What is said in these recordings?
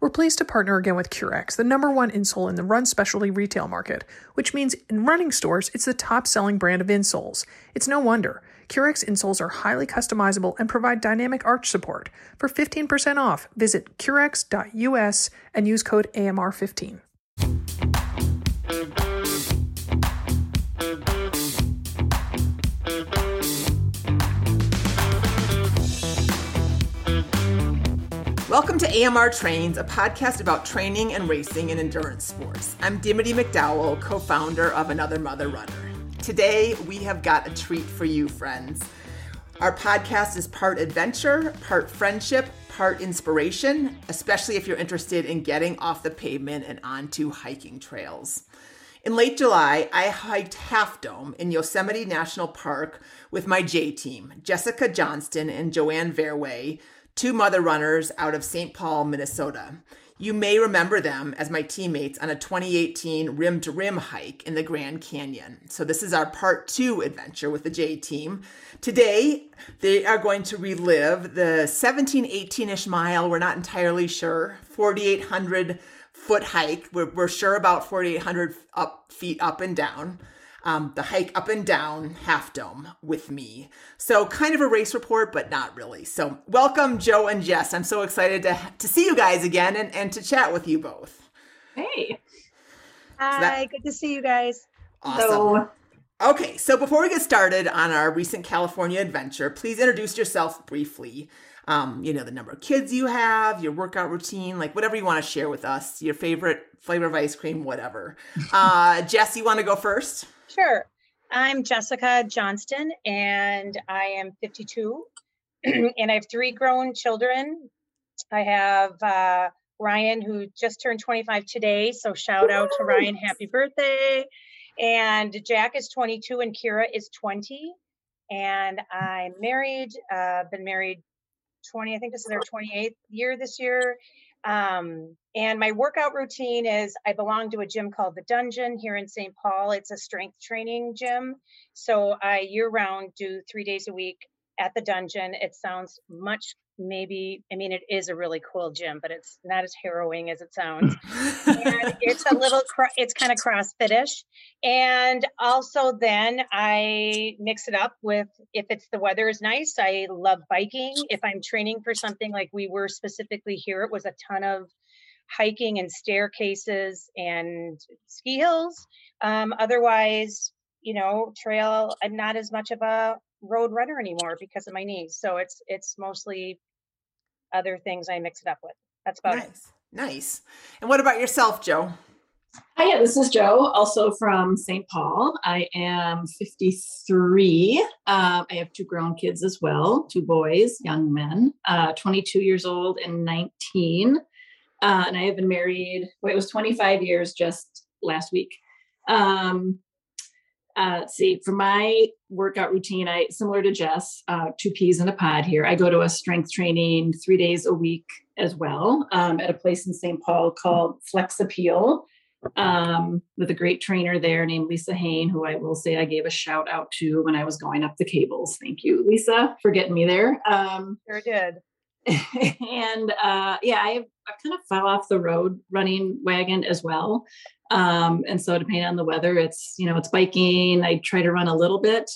We're pleased to partner again with Currex, the number one insole in the run specialty retail market, which means in running stores, it's the top selling brand of insoles. It's no wonder. Currex insoles are highly customizable and provide dynamic arch support. For 15% off, visit currex.us and use code AMR15. Welcome to AMR Trains, a podcast about training and racing in endurance sports. I'm Dimity McDowell, co founder of Another Mother Runner. Today, we have got a treat for you, friends. Our podcast is part adventure, part friendship, part inspiration, especially if you're interested in getting off the pavement and onto hiking trails. In late July, I hiked Half Dome in Yosemite National Park with my J team, Jessica Johnston and Joann Verweij two mother runners out of St. Paul, Minnesota. You may remember them as my teammates on a 2018 rim to rim hike in the Grand Canyon. So, this is our part two adventure with the J team. Today, they are going to relive the 17, 18 ish mile, we're not entirely sure, 4,800 foot hike. We're, we're sure about 4,800 up, feet up and down um, the hike up and down Half Dome with me. So, kind of a race report, but not really. So, welcome, Joe and Jess. I'm so excited to, to see you guys again and, and to chat with you both. Hey. Hi, so that, good to see you guys. Awesome. So, okay, so before we get started on our recent California adventure, please introduce yourself briefly. Um, you know, the number of kids you have, your workout routine, like whatever you want to share with us, your favorite flavor of ice cream, whatever. Uh, Jess, you want to go first? Sure. I'm Jessica Johnston, and I am 52, and I have three grown children. I have uh, Ryan, who just turned 25 today, so shout out to Ryan, happy birthday. And Jack is 22, and Kira is 20. And I'm married, uh, been married 20, I think this is our 28th year this year. Um, and my workout routine is I belong to a gym called The Dungeon here in St. Paul. It's a strength training gym. So I year round do three days a week at the dungeon. It sounds much maybe i mean it is a really cool gym but it's not as harrowing as it sounds and it's a little it's kind of crossfitish and also then i mix it up with if it's the weather is nice i love biking if i'm training for something like we were specifically here it was a ton of hiking and staircases and ski hills um, otherwise you know trail i'm not as much of a road runner anymore because of my knees. So it's it's mostly other things I mix it up with. That's about nice. it. Nice. And what about yourself, Joe? Hi, yeah, this is Joe, also from St. Paul. I am 53. Um, I have two grown kids as well, two boys, young men, uh, 22 years old and 19. Uh, and I have been married, well, it was 25 years just last week. Um, uh, let's see, for my workout routine, I similar to Jess, uh, two peas in a pod here. I go to a strength training three days a week as well um, at a place in St. Paul called Flex Appeal um, with a great trainer there named Lisa Hain, who I will say I gave a shout out to when I was going up the cables. Thank you, Lisa, for getting me there. Um, sure did. and uh, yeah, I, I kind of fell off the road running wagon as well. Um, and so depending on the weather, it's, you know, it's biking. I try to run a little bit.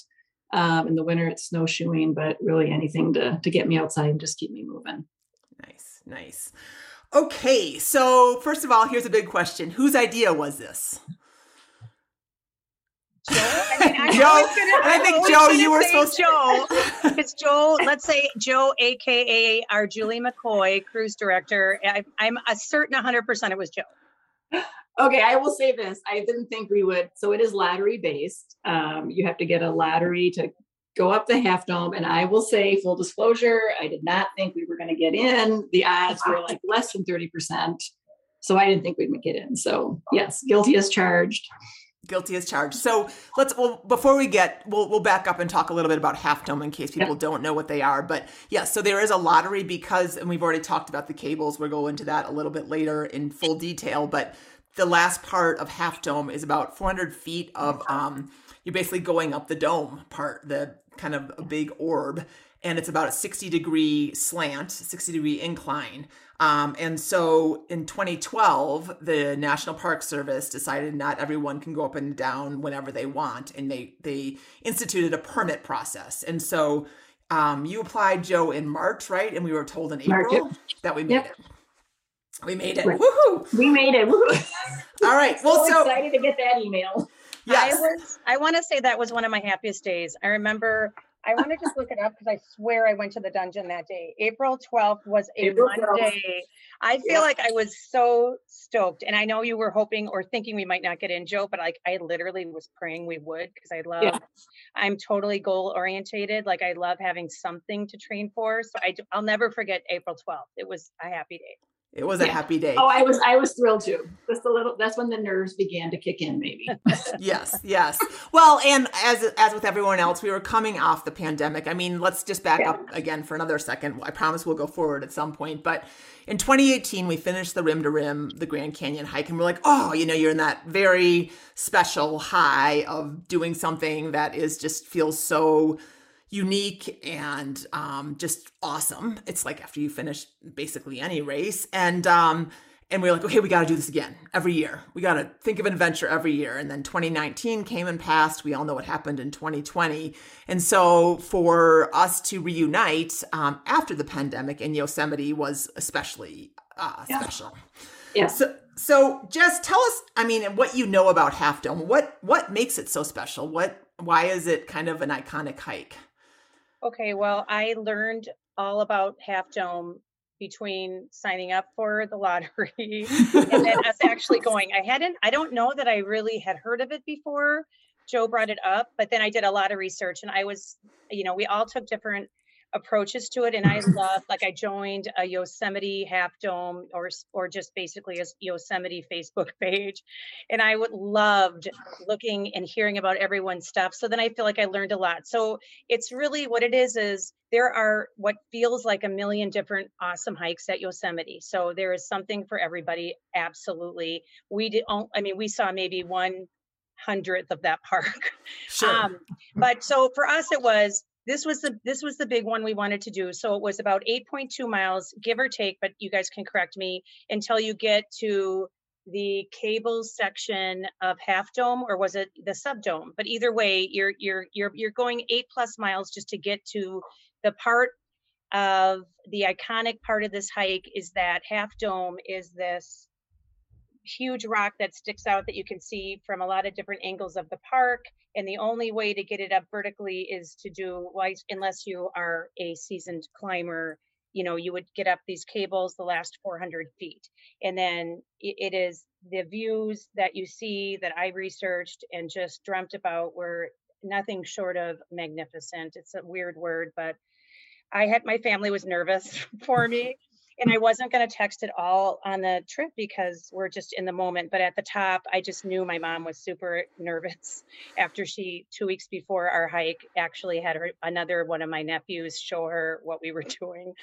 Um, in the winter, it's snowshoeing, but really anything to, to get me outside and just keep me moving. Nice, nice. Okay, so first of all, here's a big question. Whose idea was this? Joe, I, mean, I, Joe, gonna, I think Joe, you were supposed to Joe. It's Joe. Let's say Joe, aka our Julie McCoy, cruise director. I, I'm a certain 100 percent it was Joe okay, I will say this. I didn't think we would. So it is lottery based. Um, you have to get a lottery to go up the half dome. And I will say, full disclosure, I did not think we were going to get in. The odds were like less than 30%. So I didn't think we'd get in. So yes, guilty as charged. Guilty as charged. So let's well before we get we'll we'll back up and talk a little bit about half dome in case people yep. don't know what they are. But yes, yeah, so there is a lottery because and we've already talked about the cables. We'll go into that a little bit later in full detail. But the last part of Half Dome is about 400 feet of um, you're basically going up the dome part, the kind of a big orb. And it's about a 60 degree slant, 60 degree incline. Um, and so in 2012, the National Park Service decided not everyone can go up and down whenever they want, and they they instituted a permit process. And so um, you applied, Joe, in March, right? And we were told in April March, that we made yep. it. We made it. Right. Woohoo! We made it. All right. Well, so, so excited to get that email. Yes. I was. I want to say that was one of my happiest days. I remember I want to just look it up because I swear I went to the dungeon that day. April 12th was a April Monday. 12th. I feel like I was so stoked. And I know you were hoping or thinking we might not get in, Joe, but like I literally was praying we would because I love, yeah. I'm totally goal orientated. Like I love having something to train for. So I, I'll never forget April 12th. It was a happy day. It was a happy day. Oh, I was I was thrilled too. Just a little that's when the nerves began to kick in maybe. yes, yes. Well, and as as with everyone else, we were coming off the pandemic. I mean, let's just back yeah. up again for another second. I promise we'll go forward at some point, but in 2018 we finished the rim to rim the Grand Canyon hike and we're like, "Oh, you know, you're in that very special high of doing something that is just feels so unique and um, just awesome. It's like after you finish basically any race, and um, and we are like, okay, we got to do this again every year. We got to think of an adventure every year. And then 2019 came and passed. We all know what happened in 2020. And so for us to reunite um, after the pandemic in Yosemite was especially uh, yeah. special. Yeah. So, so just tell us, I mean, what you know about Half Dome. What what makes it so special? What why is it kind of an iconic hike? Okay, well, I learned all about Half Dome between signing up for the lottery and then us actually going. I hadn't, I don't know that I really had heard of it before. Joe brought it up, but then I did a lot of research and I was, you know, we all took different approaches to it and i love like i joined a yosemite half dome or or just basically a yosemite facebook page and i would loved looking and hearing about everyone's stuff so then i feel like i learned a lot so it's really what it is is there are what feels like a million different awesome hikes at yosemite so there is something for everybody absolutely we did all i mean we saw maybe one hundredth of that park sure. Um, but so for us it was this was the this was the big one we wanted to do. So it was about 8.2 miles give or take but you guys can correct me until you get to the cable section of half dome or was it the sub dome but either way you're you're you're you're going 8 plus miles just to get to the part of the iconic part of this hike is that half dome is this huge rock that sticks out that you can see from a lot of different angles of the park. And the only way to get it up vertically is to do, unless you are a seasoned climber, you know, you would get up these cables the last 400 feet. And then it is the views that you see that I researched and just dreamt about were nothing short of magnificent. It's a weird word, but I had my family was nervous for me and I wasn't going to text it all on the trip because we're just in the moment. But at the top, I just knew my mom was super nervous after she, two weeks before our hike, actually had her another one of my nephews show her what we were doing.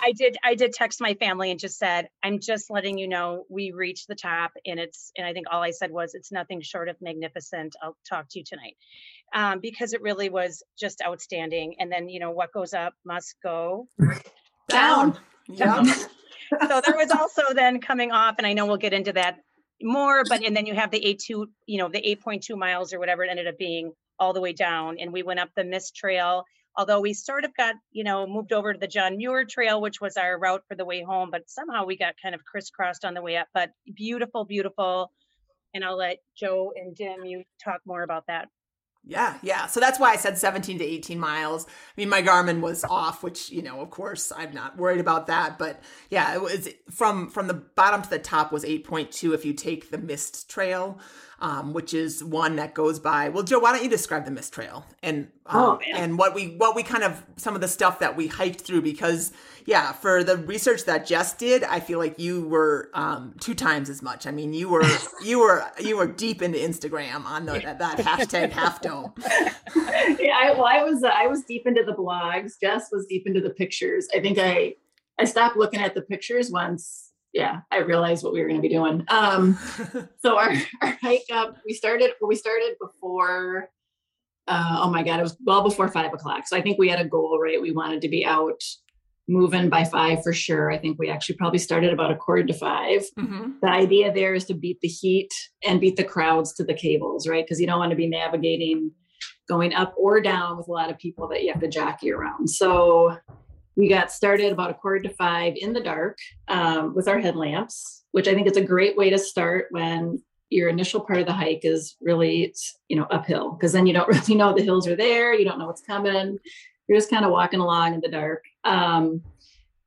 I did, I did text my family and just said, I'm just letting you know we reached the top. And it's, and I think all I said was, it's nothing short of magnificent. I'll talk to you tonight. Um, because it really was just outstanding. And then, you know, what goes up must go down. down. Yeah. Um, so there was also then coming off, and I know we'll get into that more, but and then you have the eight two, you know, the 8.2 miles or whatever it ended up being all the way down. And we went up the mist trail. Although we sort of got, you know, moved over to the John Muir Trail, which was our route for the way home, but somehow we got kind of crisscrossed on the way up. But beautiful, beautiful. And I'll let Joe and Dim you talk more about that. Yeah, yeah. So that's why I said 17 to 18 miles. I mean, my Garmin was off, which, you know, of course, I'm not worried about that, but yeah, it was from from the bottom to the top was 8.2 if you take the mist trail um, which is one that goes by. Well, Joe, why don't you describe the mist trail and um, oh, and what we what we kind of some of the stuff that we hiked through because yeah, for the research that Jess did, I feel like you were um, two times as much. I mean, you were you were you were deep into Instagram on the, that, that hashtag half dome. yeah, I, well, I was uh, I was deep into the blogs. Jess was deep into the pictures. I think I I stopped looking at the pictures once yeah, I realized what we were going to be doing. Um, so our, our hike up, we started, we started before uh, oh my God, it was well before five o'clock. So I think we had a goal, right? We wanted to be out moving by five for sure. I think we actually probably started about a quarter to 5 mm-hmm. The idea there is to beat the heat and beat the crowds to the cables, right? Because you don't want to be navigating going up or down with a lot of people that you have to jockey around. So we got started about a quarter to five in the dark um, with our headlamps, which I think is a great way to start when your initial part of the hike is really you know uphill because then you don't really know the hills are there you don't know what's coming. You're just kind of walking along in the dark. Um,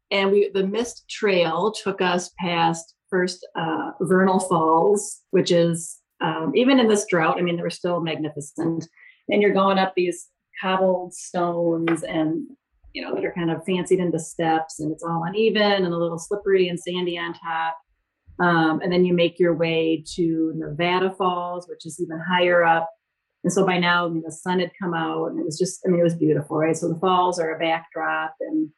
and we the mist trail took us past first uh, vernal falls which is um, even in this drought i mean they were still magnificent. And you're going up these cobbled stones and you know that are kind of fancied into steps and it's all uneven and a little slippery and sandy on top um, and then you make your way to Nevada Falls, which is even higher up. And so by now, I mean, the sun had come out and it was just, I mean, it was beautiful, right? So the falls are a backdrop. And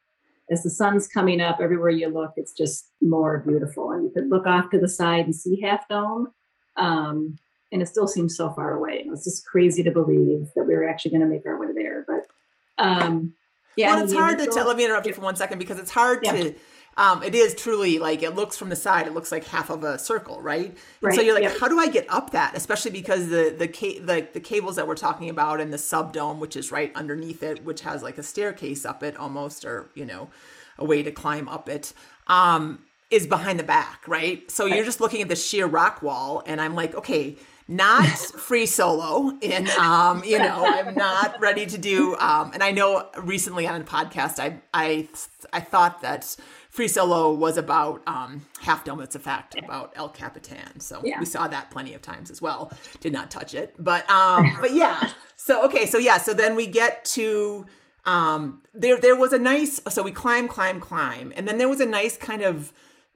as the sun's coming up, everywhere you look, it's just more beautiful. And you could look off to the side and see Half Dome. Um, and it still seems so far away. It was just crazy to believe that we were actually going to make our way there. But um, yeah. Well, it's hard to tell. Let me interrupt you for one second because it's hard yeah. to um, it is truly like it looks from the side. It looks like half of a circle, right? right. so you're like, yep. how do I get up that? Especially because the the, ca- the the cables that we're talking about and the subdome, which is right underneath it, which has like a staircase up it almost, or you know, a way to climb up it. Um, is behind the back, right? So right. you're just looking at the sheer rock wall, and I'm like, okay, not free solo and um you know i'm not ready to do um and i know recently on a podcast i i i thought that free solo was about um half dome. It's a fact about el capitan. So yeah. we saw that plenty of times as well. Did not touch it. But um but yeah. So okay. So yeah. So then we get to um there there was a nice so we climb climb climb. And then there was a nice kind of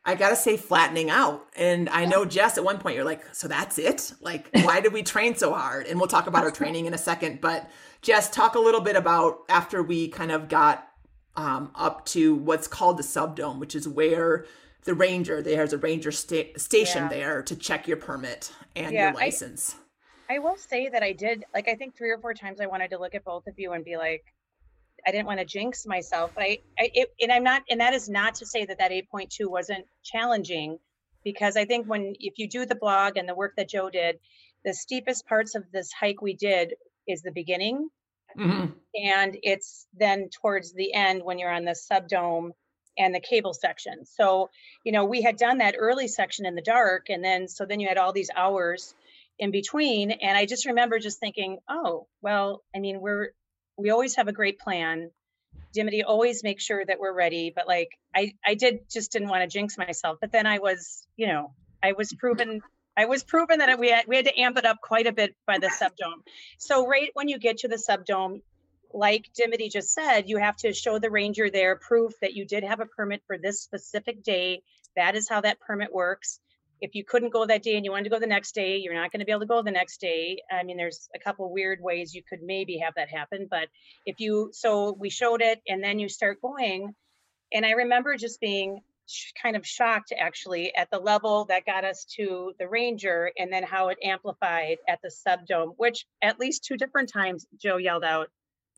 I gotta say flattening out. And I know Jess at one point you're like, so that's it? Like, why did we train so hard? And we'll talk about our training in a second. But Jess, talk a little bit about after we kind of got um, up to what's called the subdome, which is where the ranger there's a ranger sta- station yeah. there to check your permit and yeah, your license. I, I will say that I did like I think three or four times I wanted to look at both of you and be like, I didn't want to jinx myself. But I, I it, and I'm not, and that is not to say that that 8.2 wasn't challenging, because I think when if you do the blog and the work that Joe did, the steepest parts of this hike we did is the beginning, mm-hmm. and it's then towards the end when you're on the subdome and the cable section. So you know we had done that early section in the dark, and then so then you had all these hours in between and i just remember just thinking oh well i mean we're we always have a great plan. Dimity always makes sure that we're ready. But like I, I did just didn't want to jinx myself. But then I was, you know, I was proven I was proven that we had we had to amp it up quite a bit by the subdome. So right when you get to the subdome, like Dimity just said, you have to show the ranger there proof that you did have a permit for this specific day. That is how that permit works if you couldn't go that day and you wanted to go the next day, you're not going to be able to go the next day. I mean, there's a couple weird ways you could maybe have that happen, but if you, so we showed it and then you start going. And I remember just being kind of shocked actually at the level that got us to the Ranger and then how it amplified at the subdome, which at least two different times Joe yelled out,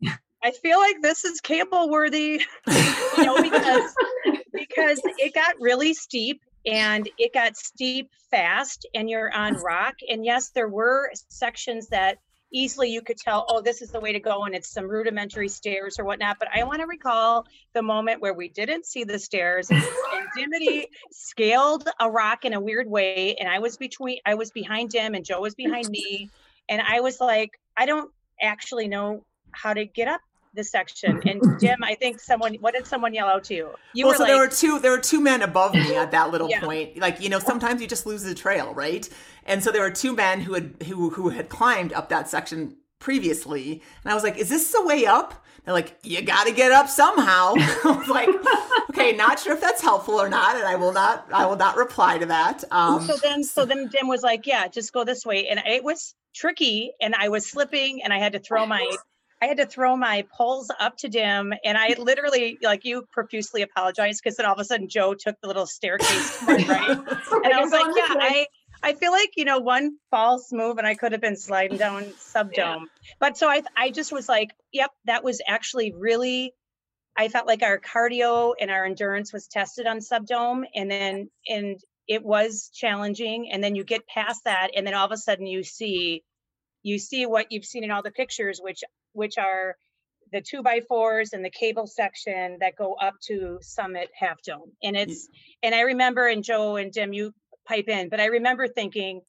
I feel like this is cable worthy, you know, because because it got really steep and it got steep fast and you're on rock. And yes there were sections that easily you could tell oh this is the way to go and it's some rudimentary stairs or whatnot. But i want to recall the moment where we didn't see the stairs and dimity scaled a rock in a weird way and i was between i was behind him and joe was behind me. And i was like i don't actually know how to get up this section. And Dim, I think someone, what did someone yell out to you? You well, were so like, there were two, there were two men above me at that little yeah. point. Like, you know, sometimes you just lose the trail, right? And so there were two men who had, who, who had climbed up that section previously. And I was like, is this the way up? They're like, you got to get up somehow. I was like, okay, not sure if that's helpful or not, and I will not, I will not reply to that. Um, so then, so then Dim was like, yeah, just go this way, and it was tricky, and I was slipping, and I had to throw my I had to throw my poles up to dim, and I literally, like you, profusely apologized because then all of a sudden Joe took the little staircase to my right, and I was like, "Yeah, I, I feel like you know one false move and I could have been sliding down subdome. Yeah. But so I I just was like, yep, that was actually really. I felt like our cardio and our endurance was tested on subdome, and then and it was challenging. And then you get past that, and then all of a sudden you see, you see what you've seen in all the pictures, which which are the two by fours and the cable section that go up to Summit Half Dome. And mm. it's and I remember and Joe and Dim, you pipe in, but I remember thinking,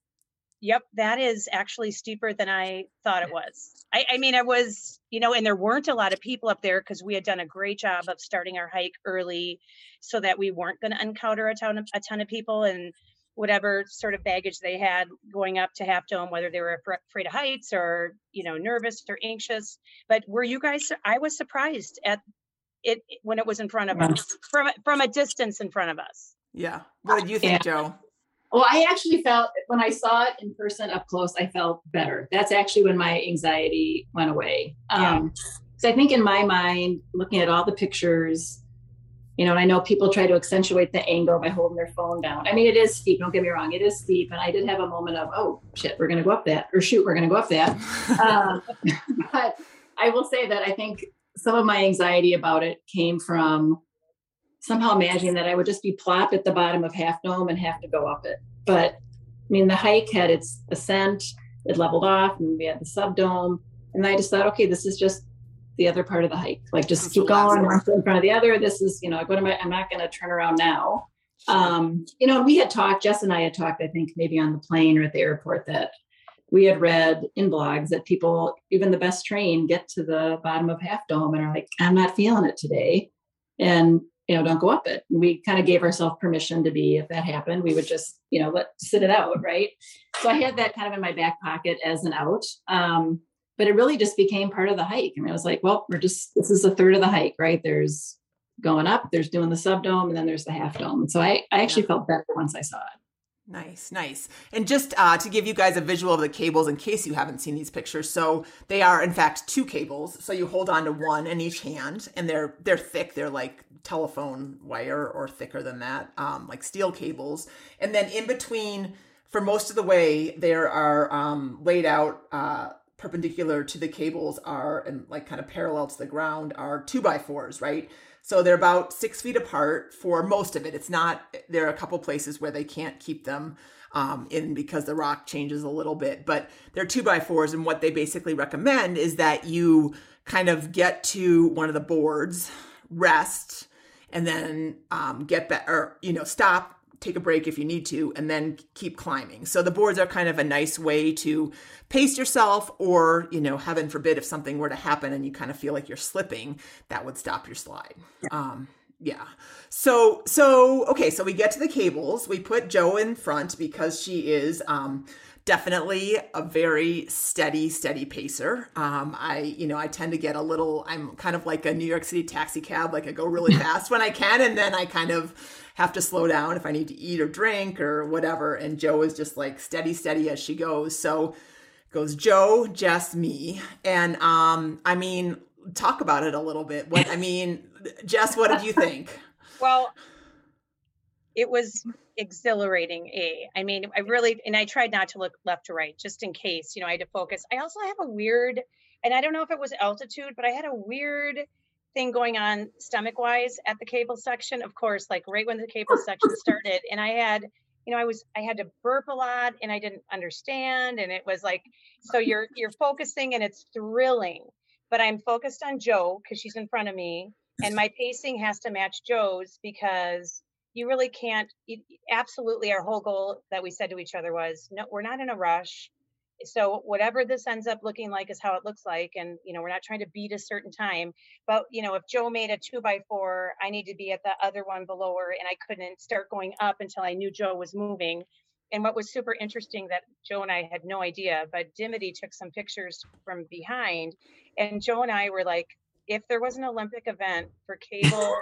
yep, that is actually steeper than I thought it was. I, I mean, it was, you know, and there weren't a lot of people up there because we had done a great job of starting our hike early so that we weren't going to encounter a ton of a ton of people and whatever sort of baggage they had going up to Half Dome, whether they were afraid of heights or you know nervous or anxious. But were you guys? I was surprised at it when it was in front of us from from a distance in front of us. Yeah. What did you think, yeah. Joe? Well, I actually felt when I saw it in person up close, I felt better. That's actually when my anxiety went away. Um, so I think in my mind, looking at all the pictures, you know, and I know people try to accentuate the angle by holding their phone down. I mean, it is steep. Don't get me wrong, it is steep. And I did have a moment of, oh shit, we're going to go up that, or shoot, we're going to go up that. um, but I will say that I think some of my anxiety about it came from somehow imagining that I would just be plop at the bottom of Half Dome and have to go up it. But I mean, the hike had its ascent, it leveled off, and we had the subdome. And I just thought, okay, this is just the other part of the hike. Like just keep going, one foot in front of the other. This is, you know, what am I? I'm not going to turn around now. Um, you know, we had talked. Jess and I had talked. I think maybe on the plane or at the airport that we had read in blogs that people, even the best trained, get to the bottom of Half Dome and are like, I'm not feeling it today. And you know, don't go up it. We kind of gave ourselves permission to be, if that happened, we would just, you know, let sit it out, right? So I had that kind of in my back pocket as an out. Um, but it really just became part of the hike. And I was like, well, we're just this is a third of the hike, right? There's going up, there's doing the sub dome, and then there's the half dome. So I, I actually yeah. felt better once I saw it. Nice, nice. And just uh, to give you guys a visual of the cables in case you haven't seen these pictures. So they are in fact two cables. So you hold on to one in each hand and they're they're thick. They're like telephone wire or thicker than that, um, like steel cables. And then in between, for most of the way, there are um, laid out uh, perpendicular to the cables are and like kind of parallel to the ground are two by fours, right? So they're about six feet apart for most of it. It's not, there are a couple places where they can't keep them um, in because the rock changes a little bit, but they're two by fours. And what they basically recommend is that you kind of get to one of the boards, rest, and then um, get back or, you know, stop, take a break if you need to, and then keep climbing. So the boards are kind of a nice way to pace yourself, or, you know, heaven forbid, if something were to happen and you kind of feel like you're slipping, that would stop your slide. Yeah. Um, yeah. So, so, okay, so we get to the cables. We put Joe in front because she is, um, definitely a very steady, steady pacer. Um, I, you know, I tend to get a little, I'm kind of like a New York City taxi cab, like I go really fast when I can, and then I kind of have to slow down if I need to eat or drink or whatever. And Joe is just like steady, steady as she goes. So goes Joe, Jess, me. And um, I mean, talk about it a little bit. What I mean, Jess, what did you think? Well, it was exhilarating a i mean i really and i tried not to look left to right just in case you know i had to focus. I also have a weird and i don't know if it was altitude but i had a weird thing going on stomach wise at the cable section. Of course like right when the cable section started and i had you know i was i had to burp a lot and i didn't understand and it was like so you're you're focusing and it's thrilling but i'm focused on joe because she's in front of me and my pacing has to match joe's because you really can't absolutely our whole goal that we said to each other was no we're not in a rush. So whatever this ends up looking like is how it looks like and you know we're not trying to beat a certain time but you know if joe made a two by four i need to be at the other one below her and i couldn't start going up until i knew joe was moving and what was super interesting that joe and i had no idea but dimity took some pictures from behind and joe and i were like if there was an olympic event for cable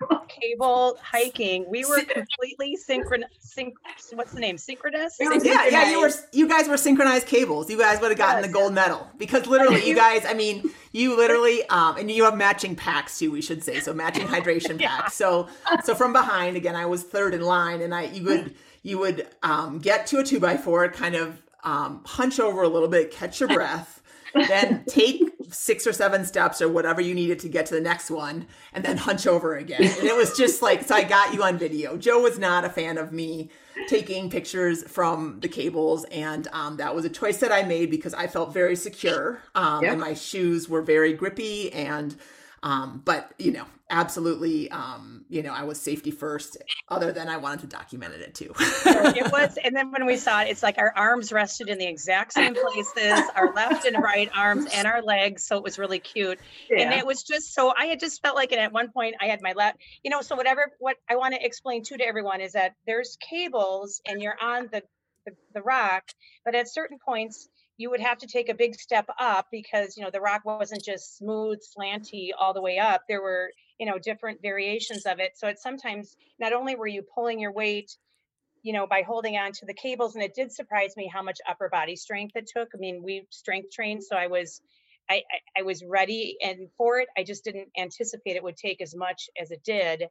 cable hiking. We were completely synchronous. Synch- what's the name? Synchronous? Yeah, yeah. You were. You guys were synchronized cables. You guys would have gotten yes, the gold medal because literally, you guys. I mean, you literally. Um, and you have matching packs too. We should say so. Matching hydration yeah. packs. So, so from behind again, I was third in line, and I you would you would um, get to a two by four, kind of um, hunch over a little bit, catch your breath, then take six or seven steps or whatever you needed to get to the next one, and then hunch over again. And it was just like, so I got you on video. Joe was not a fan of me taking pictures from the cables, and um, that was a choice that I made because I felt very secure, um, yep. and my shoes were very grippy and um, but you know, absolutely, um, you know, I was safety first. Other than I wanted to document it too. it was, and then when we saw it, it's like our arms rested in the exact same places, our left and right arms and our legs. So it was really cute, yeah. and it was just so. I had just felt like, and at one point I had my left, you know. So whatever, what I want to explain too to everyone is that there's cables, and you're on the the, the rock, but at certain points you would have to take a big step up because you know the rock wasn't just smooth slanty all the way up. There were you know different variations of it. So it's sometimes not only were you pulling your weight you know by holding on to the cables and it did surprise me how much upper body strength it took. I mean we strength trained so i was I, I, I was ready and for it. I just didn't anticipate it would take as much as it did.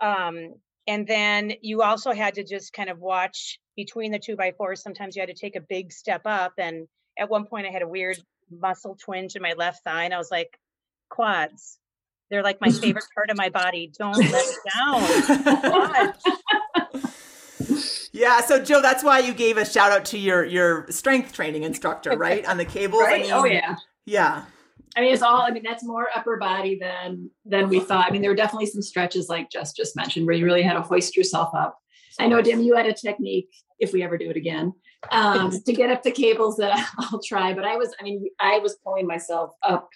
Um and then you also had to just kind of watch between the two by fours. Sometimes you had to take a big step up. And at one point, I had a weird muscle twinge in my left thigh, and I was like, quads. They're like my favorite part of my body. Don't let it down. yeah. So Joe, that's why you gave a shout out to your your strength training instructor, right? On the cable. Right? I mean, oh yeah. Yeah. I mean, it's all. I mean, that's more upper body than than we thought. I mean, there were definitely some stretches, like Jess just mentioned, where you really had to hoist yourself up. I know, Dim, you had a technique. If we ever do it again, um, to get up the cables that I'll try. But I was, I mean, I was pulling myself up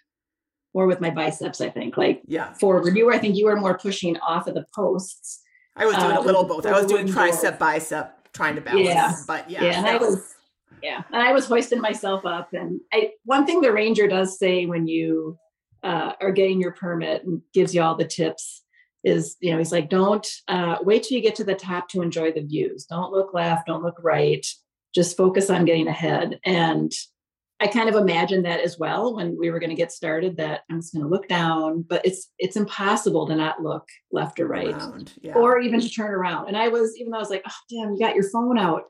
more with my biceps. I think, like yeah, forward. You were, I think, you were more pushing off of the posts. I was doing a little both. I was doing tricep, bicep, trying to balance. Yeah, but yeah, yeah, and I was yeah and i was hoisting myself up and i one thing the ranger does say when you uh, are getting your permit and gives you all the tips is you know he's like don't uh, wait till you get to the top to enjoy the views. Don't look left don't look right. Just focus on getting ahead. And i kind of imagined that as well when we were going to get started that i'm just going to look down but it's it's impossible to not look left or right yeah. or even to turn around. And i was even though i was like oh damn you got your phone out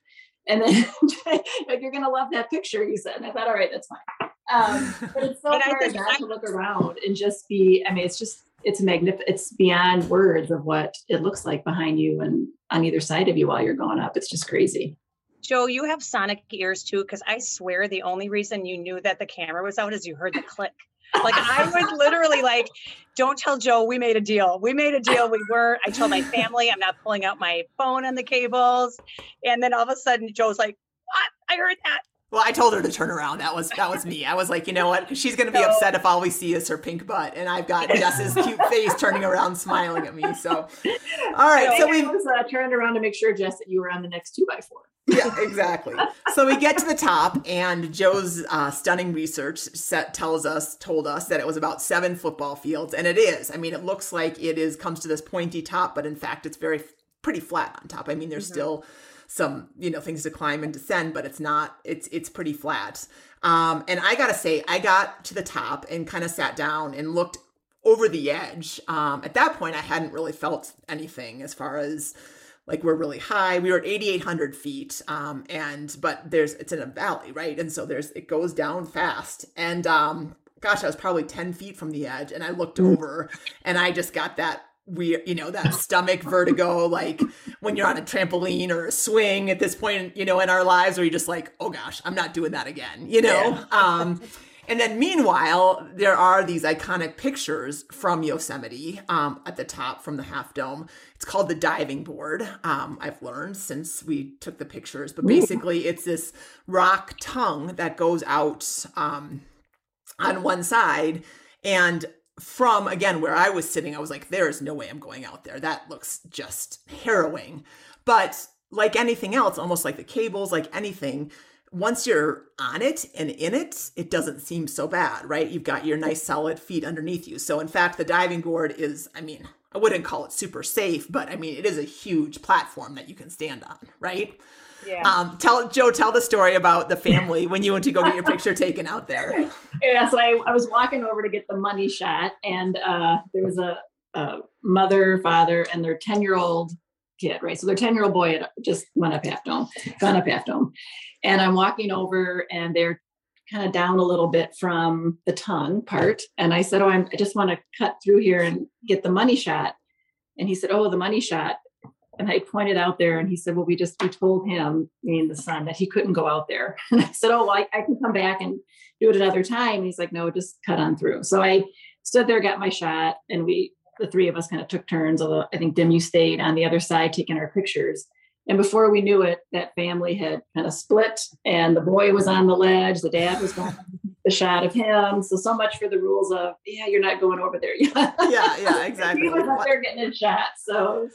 and then like you're gonna love that picture, you said. And I thought, all right, that's fine. Um, but it's so but hard not to look around and just be, I mean, it's just it's magnificent it's beyond words of what it looks like behind you and on either side of you while you're going up. It's just crazy. Joe, you have sonic ears too, because I swear the only reason you knew that the camera was out is you heard the click. Like I was literally like, don't tell Joe we made a deal. We made a deal. We were. I told my family I'm not pulling out my phone on the cables. And then all of a sudden Joe's like, What? I heard that. Well, I told her to turn around. That was that was me. I was like, you know what? She's gonna be so, upset if all we see is her pink butt, and I've got Jess's cute face turning around, smiling at me. So, all right. So, so we was uh, turned around to make sure, Jess, that you were on the next two by four yeah, exactly. so we get to the top, and Joe's uh, stunning research set tells us told us that it was about seven football fields, and it is. I mean, it looks like it is comes to this pointy top, but in fact, it's very pretty flat on top. I mean, there's mm-hmm. still some you know things to climb and descend, but it's not. It's it's pretty flat. Um, and I gotta say, I got to the top and kind of sat down and looked over the edge. Um, at that point, I hadn't really felt anything as far as like we're really high. We were at 8,800 feet, um, and but there's it's in a valley, right? And so there's it goes down fast, and um, gosh, I was probably 10 feet from the edge, and I looked mm. over, and I just got that weird, you know, that stomach vertigo, like when you're on a trampoline or a swing at this point, you know, in our lives, where you're just like, oh gosh, I'm not doing that again, you know. Yeah. um, and then meanwhile, there are these iconic pictures from Yosemite um, at the top from the Half Dome. It's called the diving board. Um, I've learned since we took the pictures, but basically, it's this rock tongue that goes out um, on one side. And from again where I was sitting, I was like, there is no way I'm going out there. That looks just harrowing. But like anything else, almost like the cables, like anything, once you're on it and in it, it doesn't seem so bad, right? You've got your nice solid feet underneath you. So, in fact, the diving board is, I mean, I wouldn't call it super safe, but I mean, it is a huge platform that you can stand on, right? Yeah. Um, tell Joe, tell the story about the family when you went to go get your picture taken out there. Yeah, so I, I was walking over to get the money shot, and uh, there was a, a mother, father, and their ten year old kid, right? So their 10 year old boy had just went up half dome, gone up half dome. And I'm walking over and they're kind of down a little bit from the tongue part. And I said, Oh, I'm, I just want to cut through here and get the money shot. And he said, Oh, the money shot. And I pointed out there and he said, Well, we just, we told him, meaning the son, that he couldn't go out there. And I said, Oh, well, I, I can come back and do it another time. And he's like, No, just cut on through. So I stood there, got my shot, and we, the three of us kind of took turns. Although I think Dim, you stayed on the other side taking our pictures. And before we knew it, that family had kind of split, and the boy was on the ledge. The dad was going the shot of him. So so much for the rules of yeah, you're not going over there. yeah, yeah, exactly. he was up there getting his shot. So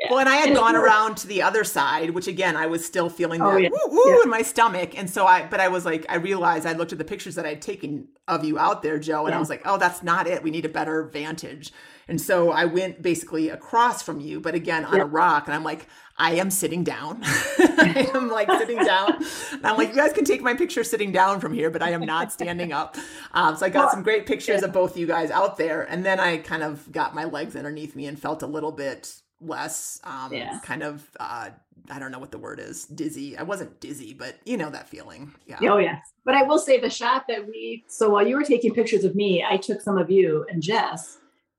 yeah. Well, and I had and gone around to the other side, which again, I was still feeling oh, that yeah. woo, woo yeah. in my stomach. And so I, but I was like, I realized I looked at the pictures that I'd taken of you out there, Joe, and I was like, oh, that's not it. We need a better vantage. And so I went basically across from you, but again on a rock. And I'm like, I am sitting down. I am like sitting down. And I'm like, you guys can take my picture sitting down from here, but I am not standing up. Um, so I got some great pictures of both you guys out there. And then I kind of got my legs underneath me and felt a little bit less um, yeah. kind of uh, I don't know what the word is dizzy. I wasn't dizzy, but you know that feeling. Yeah. Oh yes. But I will say the shot that we so while you were taking pictures of me, I took some of you and Jess.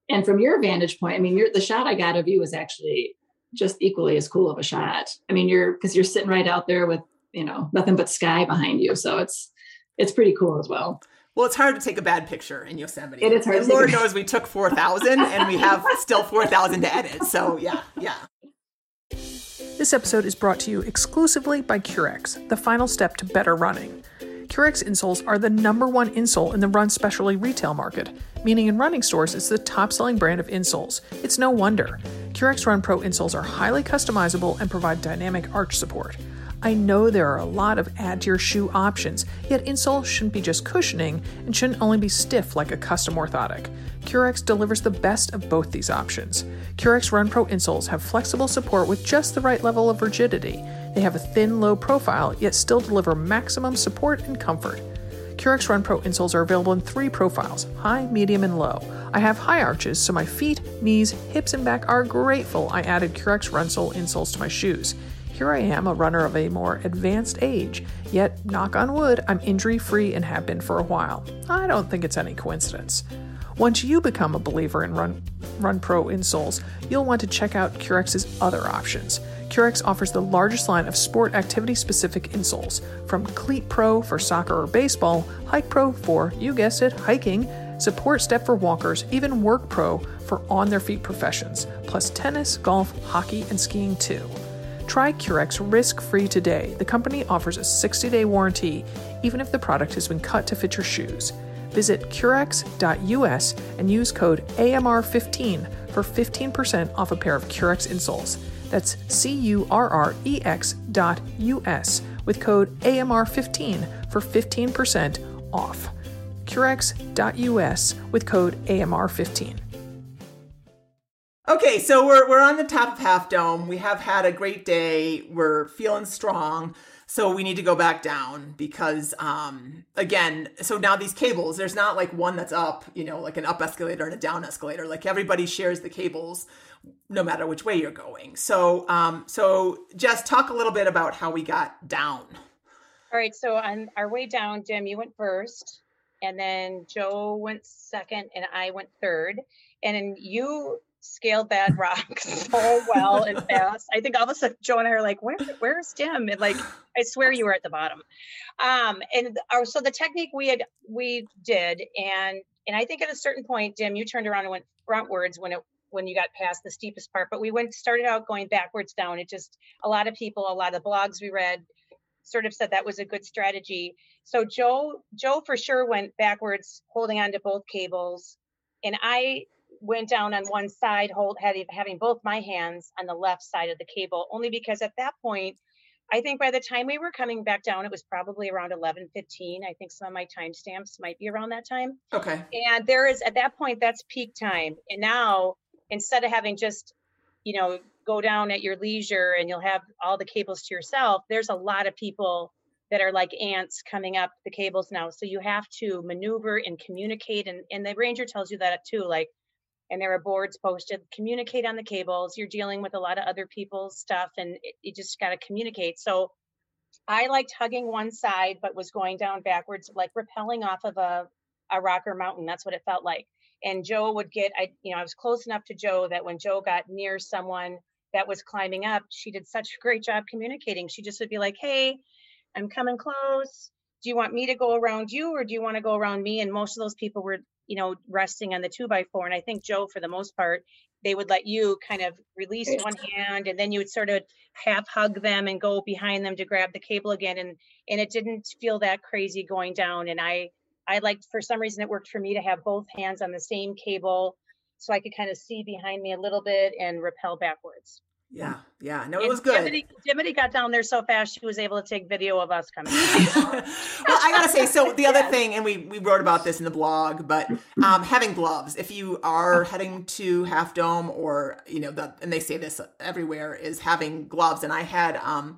And from your vantage point, I mean, the shot I got of you was actually just equally as cool of a shot. I mean, you're because you're sitting right out there with you know nothing but sky behind you, so it's it's pretty cool as well. Well, it's hard to take a bad picture in Yosemite. It is hard. And Lord knows we took four thousand, and we have still four thousand to edit. So yeah, yeah. This episode is brought to you exclusively by Currex, the final step to better running. Currex insoles are the number one insole in the run specialty retail market, meaning in running stores it's the top selling brand of insoles. It's no wonder. Currex Run Pro insoles are highly customizable and provide dynamic arch support. I know there are a lot of add to your shoe options, yet insoles shouldn't be just cushioning and shouldn't only be stiff like a custom orthotic. Currex delivers the best of both these options. Currex Run Pro insoles have flexible support with just the right level of rigidity. They have a thin, low profile, yet still deliver maximum support and comfort. Currex Run Pro insoles are available in three profiles high, medium, and low. I have high arches, so my feet, knees, hips, and back are grateful I added Curex Runsole insoles to my shoes. Here I am, a runner of a more advanced age, yet, knock on wood, I'm injury free and have been for a while. I don't think it's any coincidence. Once you become a believer in Run, Run Pro insoles, you'll want to check out Currex's other options. Currex offers the largest line of sport activity specific insoles, from Cleat Pro for soccer or baseball, Hike Pro for, you guessed it, hiking, Support Step for walkers, even Work Pro for on their feet professions, plus tennis, golf, hockey, and skiing too. Try Currex risk free today. The company offers a 60 day warranty, even if the product has been cut to fit your shoes. Visit Currex.us and use code AMR15 for 15% off a pair of Currex insoles. That's C U R R E X dot US with code AMR15 for 15% off. Currex.us with code AMR15. Okay, so we're we're on the top of Half Dome. We have had a great day. We're feeling strong. So we need to go back down because um again, so now these cables, there's not like one that's up, you know, like an up escalator and a down escalator. Like everybody shares the cables no matter which way you're going. So um so just talk a little bit about how we got down. All right, so on our way down, Dim, you went first, and then Joe went second, and I went third. And then you scaled that rock so well and fast. I think all of a sudden Joe and I are like, Where, where's Dim? And like, I swear you were at the bottom. Um, and our, so the technique we had, we did, and, and I think at a certain point, Dim, you turned around and went frontwards when it, when you got past the steepest part, but we went, started out going backwards down. It just, a lot of people, a lot of blogs we read sort of said that was a good strategy. So Joe, Joe for sure went backwards, holding on to both cables. And I went down on one side, hold having, having both my hands on the left side of the cable, only because at that point, I think by the time we were coming back down, it was probably around 11:15. I think some of my timestamps might be around that time. Okay. And there is, at that point, that's peak time. And now, instead of having just, you know, go down at your leisure and you'll have all the cables to yourself, there's a lot of people that are like ants coming up the cables now. So you have to maneuver and communicate. And, and the ranger tells you that too. Like, and there are boards posted communicate on the cables you're dealing with a lot of other people's stuff and it, you just got to communicate. So i liked hugging one side but was going down backwards like rappelling off of a, a rocker mountain that's what it felt like. And joe would get i you know i was close enough to joe that when joe got near someone that was climbing up she did such a great job communicating. She just would be like hey i'm coming close. Do you want me to go around you or do you want to go around me? And most of those people were you know, resting on the two by four. And I think Joe, for the most part, they would let you kind of release one hand and then you would sort of half hug them and go behind them to grab the cable again. And and it didn't feel that crazy going down. And I I liked for some reason it worked for me to have both hands on the same cable so I could kind of see behind me a little bit and rappel backwards. Yeah, yeah. No, it was good. Dimity got down there so fast she was able to take video of us coming. well, I gotta say, so the other thing, and we we wrote about this in the blog, but um, having gloves. If you are heading to Half Dome, or you know, the, and they say this everywhere, is having gloves. And I had um,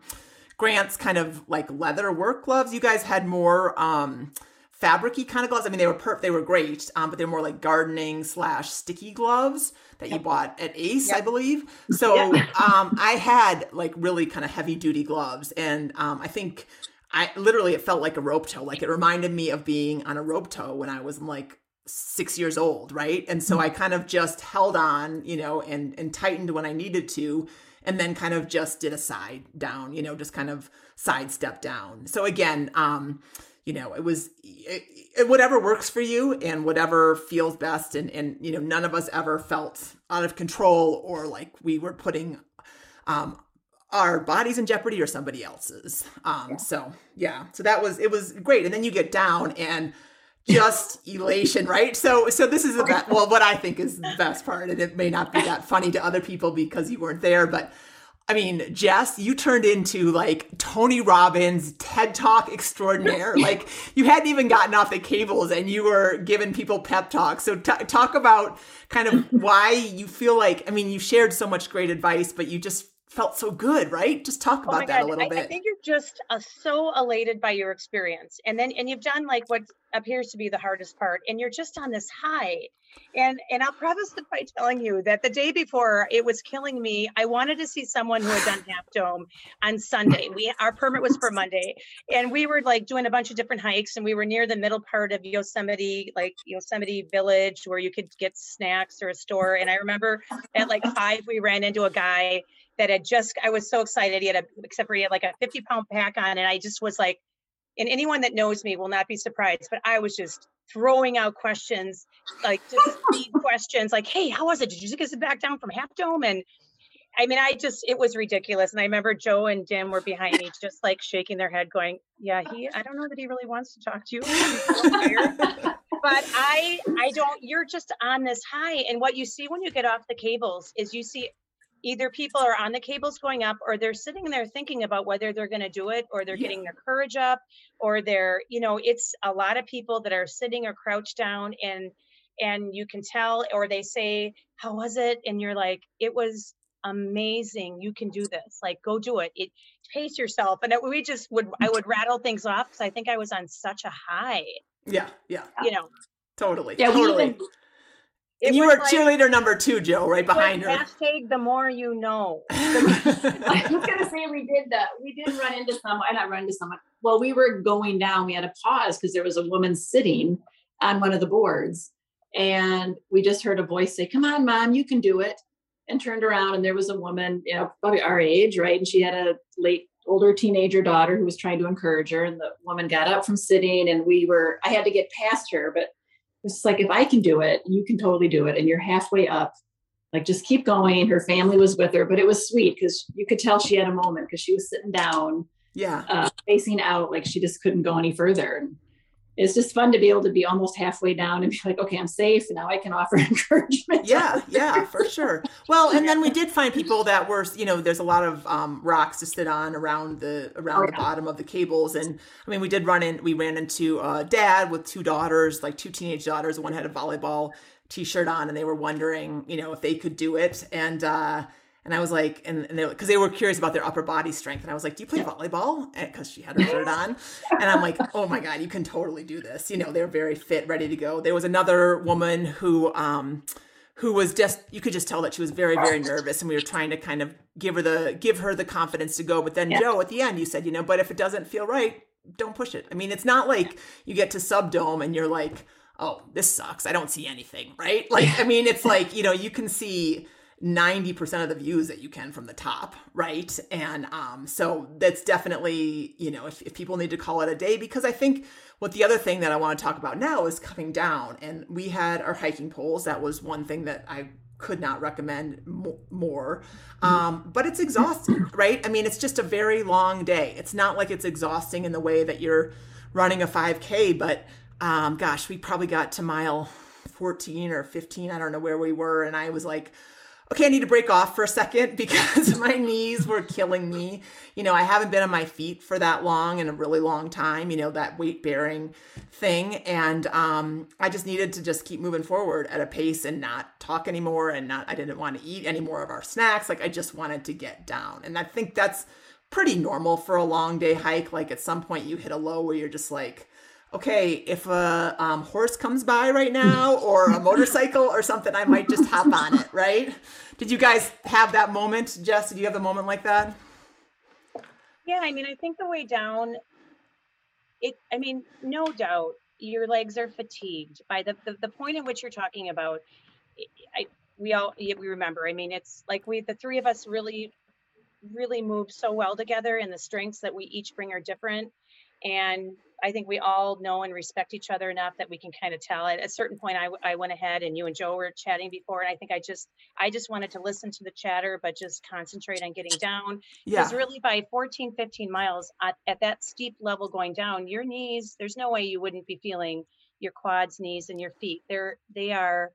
Grant's kind of like leather work gloves. You guys had more. Um, fabricy kind of gloves. I mean, they were per- they were great, um, but they're more like gardening slash sticky gloves that you bought at Ace, yep. I believe. So yep. um, I had like really kind of heavy duty gloves, and um, I think I literally it felt like a rope tow. Like it reminded me of being on a rope tow when I was like six years old, right? And so I kind of just held on, you know, and and tightened when I needed to. And then kind of just did a side down, you know, just kind of sidestep down. So again, um, you know, it was it, it, whatever works for you and whatever feels best. And, and, you know, none of us ever felt out of control or like we were putting, um, our bodies in jeopardy or somebody else's. Um, yeah. so yeah, so that was, it was great. And then you get down and just elation, right? So, so this is the best, well, what I think is the best part, and it may not be that funny to other people because you weren't there, but I mean, Jess, you turned into like Tony Robbins TED Talk extraordinaire. like you hadn't even gotten off the cables and you were giving people pep talks. So t- talk about kind of why you feel like, I mean, you shared so much great advice, but you just felt so good, right? Just talk oh about oh that God. a little I, bit. I think you're just uh, so elated by your experience. And then, and you've done like what appears to be the hardest part, and you're just on this high. And and I'll preface it by telling you that the day before it was killing me. I wanted to see someone who had done Half Dome on Sunday. We our permit was for Monday, and we were like doing a bunch of different hikes, and we were near the middle part of Yosemite, like Yosemite Village, where you could get snacks or a store. And I remember at like five, we ran into a guy that had just I was so excited. He had a except for he had like a 50 pound pack on, and I just was like, and anyone that knows me will not be surprised, but I was just throwing out questions, like just speed questions, like, hey, how was it? Did you just get back down from Half Dome? And I mean, I just it was ridiculous. And I remember Joe and Dim were behind me, just like shaking their head, going, Yeah, he I don't know that he really wants to talk to you. but I I don't you're just on this high. And what you see when you get off the cables is you see either people are on the cables going up or they're sitting there thinking about whether they're going to do it or they're yeah. getting their courage up or they're you know it's a lot of people that are sitting or crouched down and and you can tell or they say how was it? and you're like it was amazing. You can do this. Like go do it. It pace yourself. And it, we just would i would rattle things off because i think i was on such a high. Yeah yeah. You know? Totally yeah totally. we even it you were like, cheerleader number two, Joe, right behind her. Hashtag the more you know. I was gonna say we did that. We did run into someone. I not run into someone. Well, we were going down. We had a pause because there was a woman sitting on one of the boards, and we just heard a voice say, "Come on, mom, you can do it." And turned around, and there was a woman, you know, probably our age, right? And she had a late older teenager daughter who was trying to encourage her and the woman got up from sitting and we were i had to get past her but it's like if I can do it, you can totally do it. And you're halfway up. Like just keep going. Her family was with her, but it was sweet because you could tell she had a moment because she was sitting down, yeah, uh, facing out, like she just couldn't go any further. And it's just fun to be able to be almost halfway down and be like, okay, I'm safe. Now I can offer encouragement. Yeah, yeah, for sure. Well, and then we did find people that were, you know, there's a lot of um, rocks to sit on around the around oh, the bottom of the cables. And I mean, we did run in. We ran into a dad with two daughters, like two teenage daughters. One had a volleyball t-shirt on, and they were wondering, you know, if they could do it. And uh, and I was like, and, and they, because they were curious about their upper body strength. And I was like, do you play volleyball? Because she had her shirt on. And I'm like, oh my God, you can totally do this. You know, they're very fit, ready to go. There was another woman who, um, who was just you could just tell that she was very very nervous and we were trying to kind of give her the give her the confidence to go but then yeah. joe at the end you said you know but if it doesn't feel right don't push it i mean it's not like you get to Sub Dome and you're like oh this sucks i don't see anything right like i mean it's like you know you can see 90% of the views that you can from the top right? And um so that's definitely you know if, if people need to call it a day because i think what the other thing that i want to talk about now is coming down. And we had our hiking poles. That was one thing that i could not recommend more. Um, but it's exhausting right? I mean it's just a very long day. It's not like it's exhausting in the way that you're running a 5k but um, gosh we probably got to mile 14 or 15 i don't know where we were. And i was like okay, I need to break off for a second because my knees were killing me. You know, I haven't been on my feet for that long in a really long time, you know, that weight bearing thing. And um, I just needed to just keep moving forward at a pace and not talk anymore. And not, I didn't want to eat any more of our snacks. Like, I just wanted to get down. And I think that's pretty normal for a long day hike. Like, at some point, you hit a low where you're just like, okay, if a um, horse comes by right now or a motorcycle or something, I might just hop on it, right? Did you guys have that moment, Jess? Did you have a moment like that? Yeah, I mean, I think the way down, it, I mean, no doubt your legs are fatigued by the, the, the point at which you're talking about. I, we all, we remember, I mean, it's like we, the three of us really, really move so well together and the strengths that we each bring are different. And I think we all know and respect each other enough that we can kind of tell. At a certain point, I, I went ahead and you and Joe were chatting before, and I think I just I just wanted to listen to the chatter, but just concentrate on getting down. Yeah. Because really, by 14, 15 miles at, at that steep level going down, your knees, there's no way you wouldn't be feeling your quads, knees, and your feet. They're they are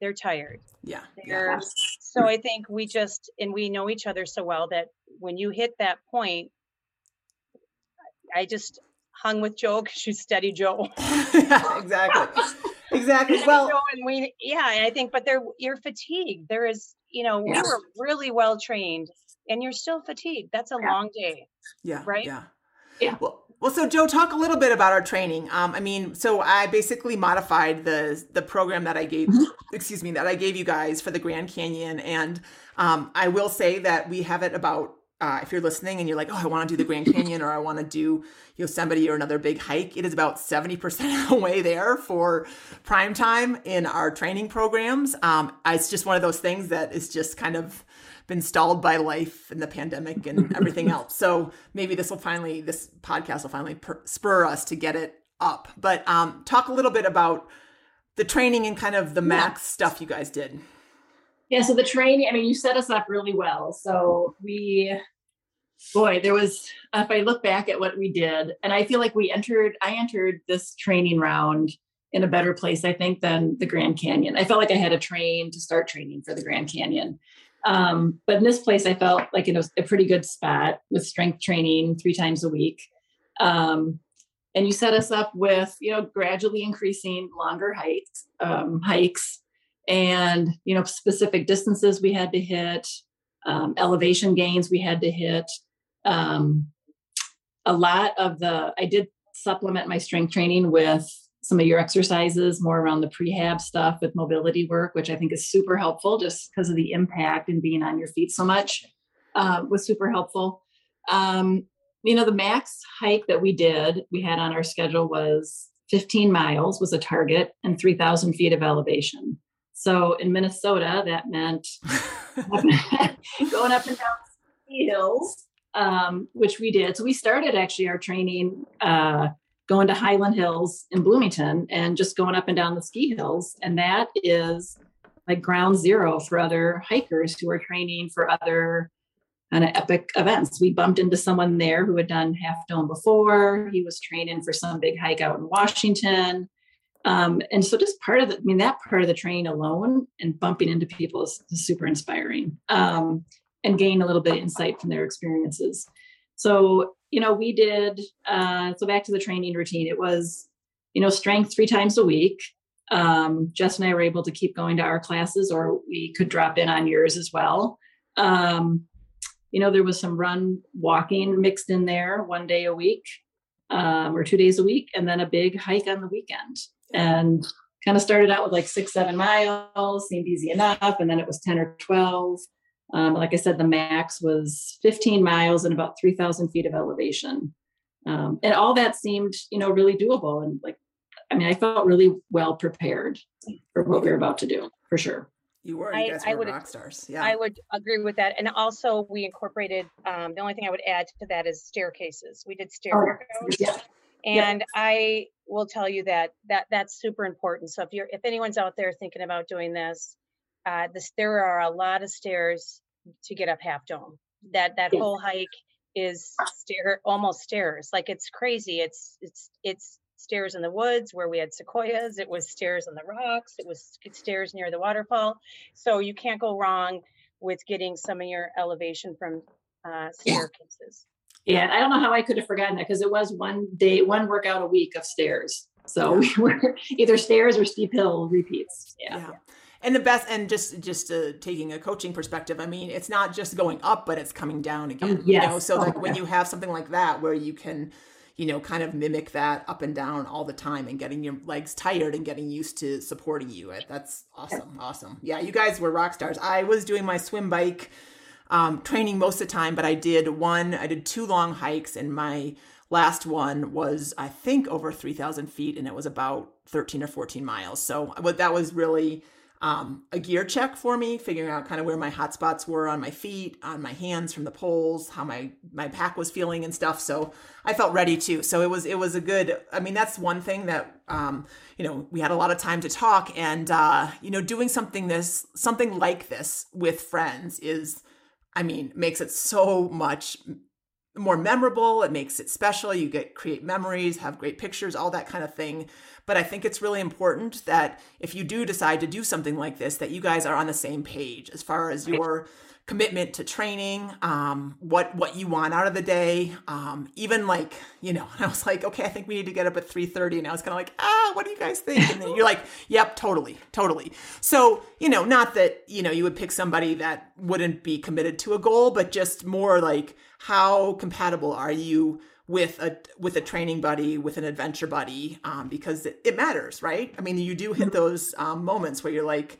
they're tired. Yeah. They're, yeah. So I think we just and we know each other so well that when you hit that point, I just hung with Joe because she's steady Joe. yeah, exactly. Exactly. Well, and we, yeah, I think, but there, you're fatigued. There is, you know, we were really well trained, and you're still fatigued. That's a yeah. long day. Yeah. Right. Yeah. Yeah. Well, well, so Joe, talk a little bit about our training. Um, I mean, so I basically modified the the program that I gave, mm-hmm. excuse me, that I gave you guys for the Grand Canyon, and um, I will say that we have it about uh, if you're listening and you're like, oh, I want to do the Grand Canyon or I want to do Yosemite or another big hike, it is about 70% of the way there for prime time in our training programs. Um, it's just one of those things that is just kind of been stalled by life and the pandemic and everything else. So maybe this will finally, this podcast will finally per- spur us to get it up. But um, talk a little bit about the training and kind of the max stuff you guys did. Yeah, so the training, I mean, you set us up really well. So we boy, there was, if I look back at what we did, and I feel like we entered, I entered this training round in a better place, I think, than the Grand Canyon. I felt like I had a train to start training for the Grand Canyon. Um, but in this place, I felt like it was a pretty good spot with strength training three times a week. Um, and you set us up with, you know, gradually increasing longer heights, um, hikes, and you know, specific distances we had to hit, um, elevation gains we had to hit, um, a lot of the i did supplement my strength training with some of your exercises more around the prehab stuff with mobility work which i think is super helpful just because of the impact and being on your feet so much uh, was super helpful. Um, you know the max hike that we did we had on our schedule was 15 miles was a target and 3000 feet of elevation. So in minnesota that meant going up and down hills um, which we did. So we started actually our training uh, going to Hyland Hills in Bloomington and just going up and down the ski hills. And that is like ground zero for other hikers who are training for other kind of epic events. We bumped into someone there who had done Half Dome before. He was training for some big hike out in Washington. Um, and so just part of the, I mean, that part of the training alone and bumping into people is, is super inspiring. Um, and gain a little bit of insight from their experiences. So, you know, we did, uh, so back to the training routine, it was, you know, strength three times a week. Um, Jess and I were able to keep going to our classes, or we could drop in on yours as well. Um, you know, there was some run walking mixed in there one day a week um, or two days a week, and then a big hike on the weekend. And kind of started out with like six, seven miles, seemed easy enough. And then it was 10 or 12. Um, like I said, the max was 15 miles and about 3,000 feet of elevation. Um, and all that seemed, you know, really doable. And like, I mean, I felt really well prepared for what we were about to do, for sure. You were. You guys I, were I would, rock stars. Yeah. I would agree with that. And also, we incorporated. Um, the only thing I would add to that is staircases. We did staircases. Oh, yeah. And yeah. I will tell you that that that's super important. So if you're if anyone's out there thinking about doing this, uh, this there are a lot of stairs to get up Half Dome. That that yeah. whole hike is stair almost stairs. Like it's crazy. It's it's it's stairs in the woods where we had sequoias. It was stairs on the rocks. It was stairs near the waterfall. So you can't go wrong with getting some of your elevation from uh, staircases. Yeah, I don't know how I could have forgotten that because it was one day, one workout a week of stairs. So we were either stairs or steep hill repeats. Yeah. yeah. And the best, and just just uh, taking a coaching perspective, I mean, it's not just going up, but it's coming down again. Oh, yes. You know, so like oh, when you have something like that where you can you know, kind of mimic that up and down all the time and getting your legs tired and getting used to supporting you. That's awesome. Awesome. Yeah, you guys were rock stars. I was doing my swim bike um, training most of the time, but I did one, I did two long hikes, and my last one was, I think, over 3,000 feet, and it was about 13 or 14 miles. So what that was really um, a gear check for me, figuring out kind of where my hot spots were on my feet, on my hands from the poles, how my my pack was feeling and stuff. So I felt ready too. So it was it was a good. I mean, that's one thing that um, you know we had a lot of time to talk, and uh, you know, doing something this something like this with friends is, I mean, makes it so much more memorable. It makes it special. You get create memories, have great pictures, all that kind of thing. But I think it's really important that if you do decide to do something like this, that you guys are on the same page as far as your commitment to training, um, what what you want out of the day. Um, even like, you know, I was like, okay, I think we need to get up at 3:30. And I was kind of like, ah, what do you guys think? And then you're like, yep, totally, totally. So, you know, not that, you know, you would pick somebody that wouldn't be committed to a goal, but just more like how compatible are you with a with a training buddy with an adventure buddy um, because it, it, matters right? I mean you do hit those um, moments where you're like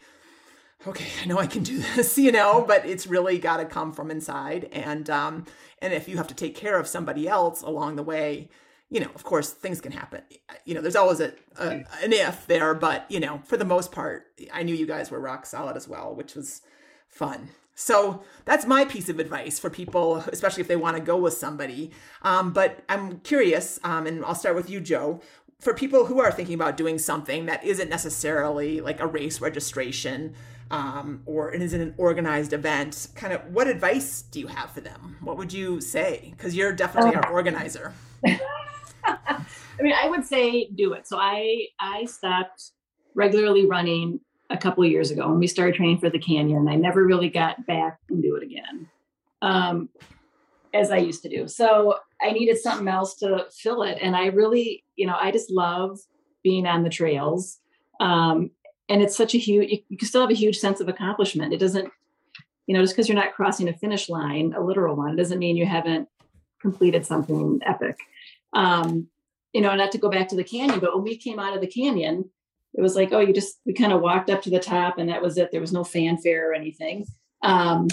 okay i know i can do this you know? But it's really got to come from inside. And um and if you have to take care of somebody else along the way you know of course things can happen. You know there's always a, a an if there but you know for the most part i knew you guys were rock solid as well which was fun so that's my piece of advice for people, especially if they want to go with somebody. Um, but I'm curious, um, and I'll start with you, Joe. For people who are thinking about doing something that isn't necessarily like a race registration um, or it isn't an organized event, kind of what advice do you have for them? What would you say? Because you're definitely um, our organizer. I mean, I would say do it. So I I stopped regularly running a couple of years ago when we started training for the canyon. I never really got back and do it again, um, as I used to do. So I needed something else to fill it, and I really, you know, I just love being on the trails. Um, and it's such a huge. You, you still have a huge sense of accomplishment. It doesn't, you know, just because you're not crossing a finish line, a literal one, doesn't mean you haven't completed something epic. Um, you know, not to go back to the canyon, but when we came out of the canyon, it was like, oh, you just we kind of walked up to the top and that was it. There was no fanfare or anything. Um,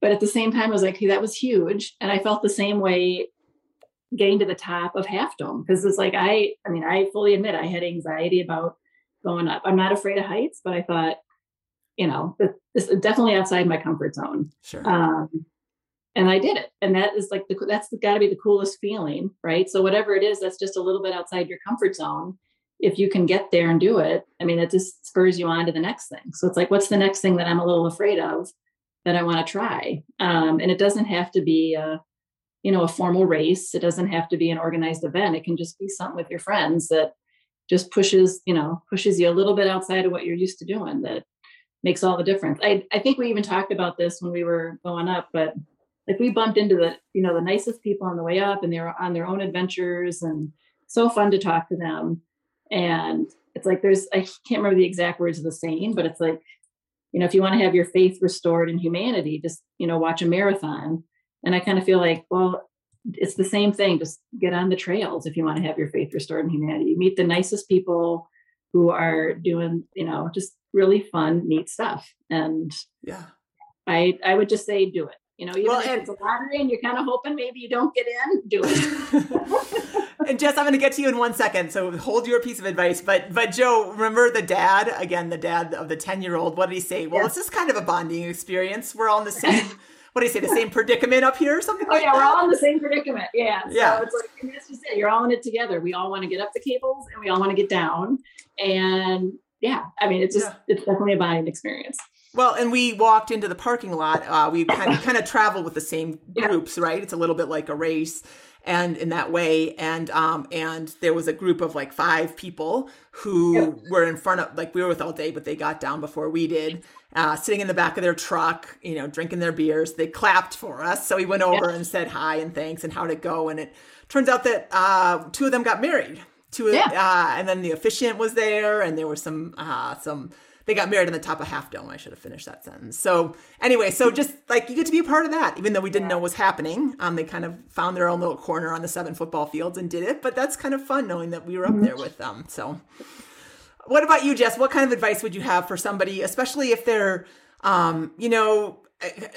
but at the same time, I was like, hey, that was huge. And I felt the same way getting to the top of Half Dome because it's like I, I mean, I fully admit I had anxiety about going up. I'm not afraid of heights, but I thought, you know, this is definitely outside my comfort zone. Sure. Um, and I did it, and that is like the that's got to be the coolest feeling, right? So whatever it is, that's just a little bit outside your comfort zone if you can get there and do it, I mean, it just spurs you on to the next thing. So it's like, what's the next thing that I'm a little afraid of that I want to try? Um, and it doesn't have to be a, you know, a formal race. It doesn't have to be an organized event. It can just be something with your friends that just pushes, you know, pushes you a little bit outside of what you're used to doing that makes all the difference. I, I think we even talked about this when we were going up, but like we bumped into the, you know, the nicest people on the way up and they were on their own adventures and so fun to talk to them and it's like there's I can't remember the exact words of the saying, but it's like, you know, if you want to have your faith restored in humanity, just you know, watch a marathon. And I kind of feel like, well, it's the same thing. Just get on the trails if you want to have your faith restored in humanity. You meet the nicest people, who are doing, you know, just really fun, neat stuff. And yeah, I I would just say do it. You know, even well, if and, it's a lottery and you're kind of hoping maybe you don't get in, do it. and Jess, I'm going to get to you in one second, so hold your piece of advice. But but Joe, remember the dad again, the dad of the ten year old. What did he say? Well, it's just kind of a bonding experience. We're all in the same. what do you say? The same predicament up here, or something? Oh like yeah, that? we're all in the same predicament. Yeah. So yeah. it's like said, you're all in it together. We all want to get up the cables and we all want to get down. And yeah, I mean, it's just yeah. it's definitely a bonding experience. Well, and we walked into the parking lot. Uh, we kind of kind of traveled with the same groups, yeah. right? It's a little bit like a race, and in that way, and um, and there was a group of like five people who yeah. were in front of, like we were with all day, but they got down before we did, uh, sitting in the back of their truck, you know, drinking their beers. They clapped for us, so we went over yeah. and said hi and thanks and how'd it go, and it turns out that uh, two of them got married. Two, yeah. Uh, and then the officiant was there, and there was some uh, some they got married on the top of Half Dome. I should have finished that sentence. So anyway, so just like you get to be a part of that, even though we didn't yeah. know was happening. Um, they kind of found their own little corner on the seven football fields and did it. But that's kind of fun knowing that we were up mm-hmm. there with them. So, what about you, Jess? What kind of advice would you have for somebody, especially if they're, um, you know,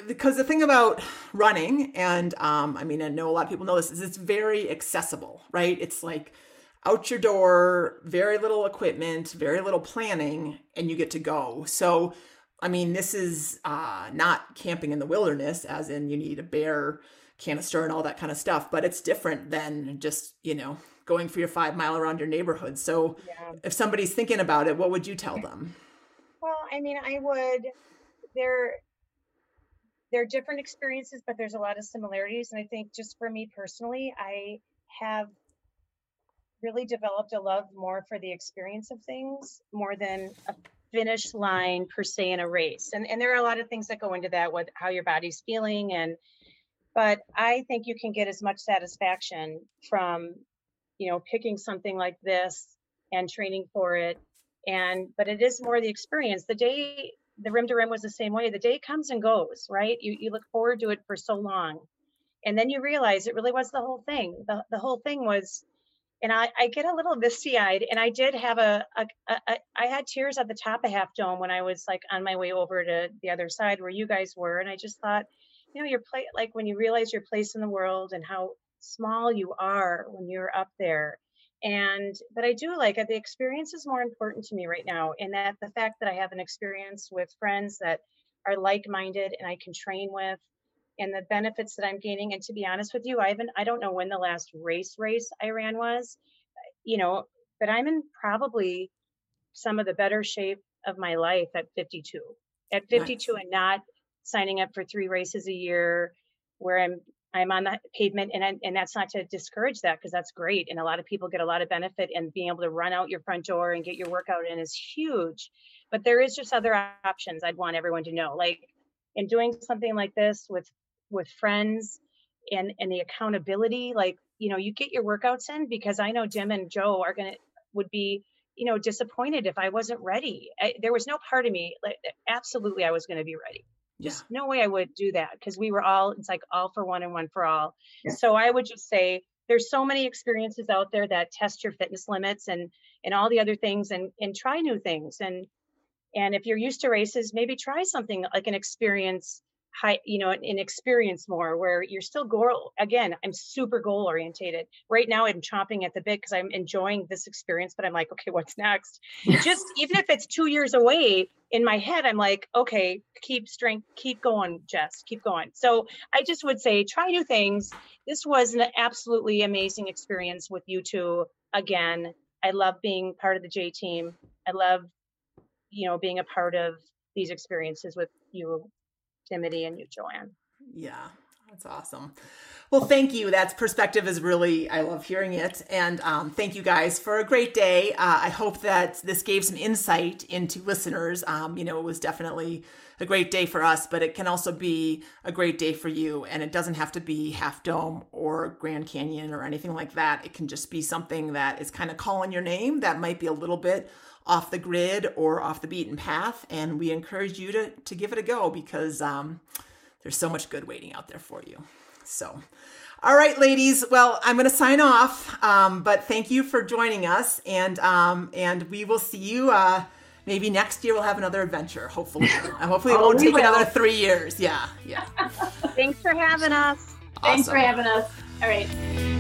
because the thing about running, and um, I mean, I know a lot of people know this, is it's very accessible, right? It's like out your door, very little equipment, very little planning, and you get to go. So, I mean, this is uh, not camping in the wilderness, as in you need a bear canister and all that kind of stuff, but it's different than just, you know, going for your five mile around your neighborhood. So, yeah. if somebody's thinking about it, what would you tell them? Well, I mean, I would, there, there are different experiences, but there's a lot of similarities. And I think just for me personally, I have really developed a love more for the experience of things more than a finish line per se in a race. And and there are a lot of things that go into that with how your body's feeling and but I think you can get as much satisfaction from you know picking something like this and training for it and but it is more the experience. The day the rim to rim was the same way. The day comes and goes, right? You you look forward to it for so long. And then you realize it really was the whole thing. The the whole thing was and I, I get a little misty eyed. And I did have a, a, a, a, I had tears at the top of Half Dome when I was like on my way over to the other side where you guys were. And I just thought, you know, your play, like when you realize your place in the world and how small you are when you're up there. And, but I do like. The experience is more important to me right now. And that the fact that I have an experience with friends that are like minded and I can train with and the benefits that I'm gaining. And to be honest with you, I haven't, I don't know when the last race race I ran was, you know, but I'm in probably some of the better shape of my life at 52. At 52 nice. and not signing up for three races a year where I'm I'm on the pavement and I, and that's not to discourage that because that's great and a lot of people get a lot of benefit and being able to run out your front door and get your workout in is huge. But there is just other options I'd want everyone to know. Like in doing something like this with with friends and and the accountability like you know you get your workouts in because i know Dim and joe are gonna would be you know disappointed if i wasn't ready I, there was no part of me like absolutely i was to be ready just yeah. no way i would do that because we were all it's like all for one and one for all yeah. so i would just say there's so many experiences out there that test your fitness limits and and all the other things and and try new things and and if you're used to races maybe try something like an experience high, you know, an experience more where you're still goal. Again, I'm super goal orientated. Right now, I'm chomping at the bit because I'm enjoying this experience, but I'm like, okay, what's next? Just even if it's two years away in my head, I'm like, okay, keep strength, keep going, Jess, keep going. So I just would say try new things. This was an absolutely amazing experience with you two again. I love being part of the J team. I love, you know, being a part of these experiences with you Dimity and you, Joann. Yeah, that's awesome. Well, thank you. That's perspective is really, I love hearing it. And um, thank you guys for a great day. Uh, I hope that this gave some insight into listeners. Um, you know, it was definitely a great day for us, but it can also be a great day for you. And it doesn't have to be Half Dome or Grand Canyon or anything like that. It can just be something that is kind of calling your name that might be a little bit off the grid or off the beaten path. And we encourage you to, to give it a go because um, there's so much good waiting out there for you. So, all right, ladies. Well, I'm going to sign off, um, but thank you for joining us, and um, and we will see you. Uh, maybe next year we'll have another adventure. Hopefully, and hopefully it Oh, won't take will. another three years. Yeah, yeah. Thanks for having us. Thanks for having us. All right.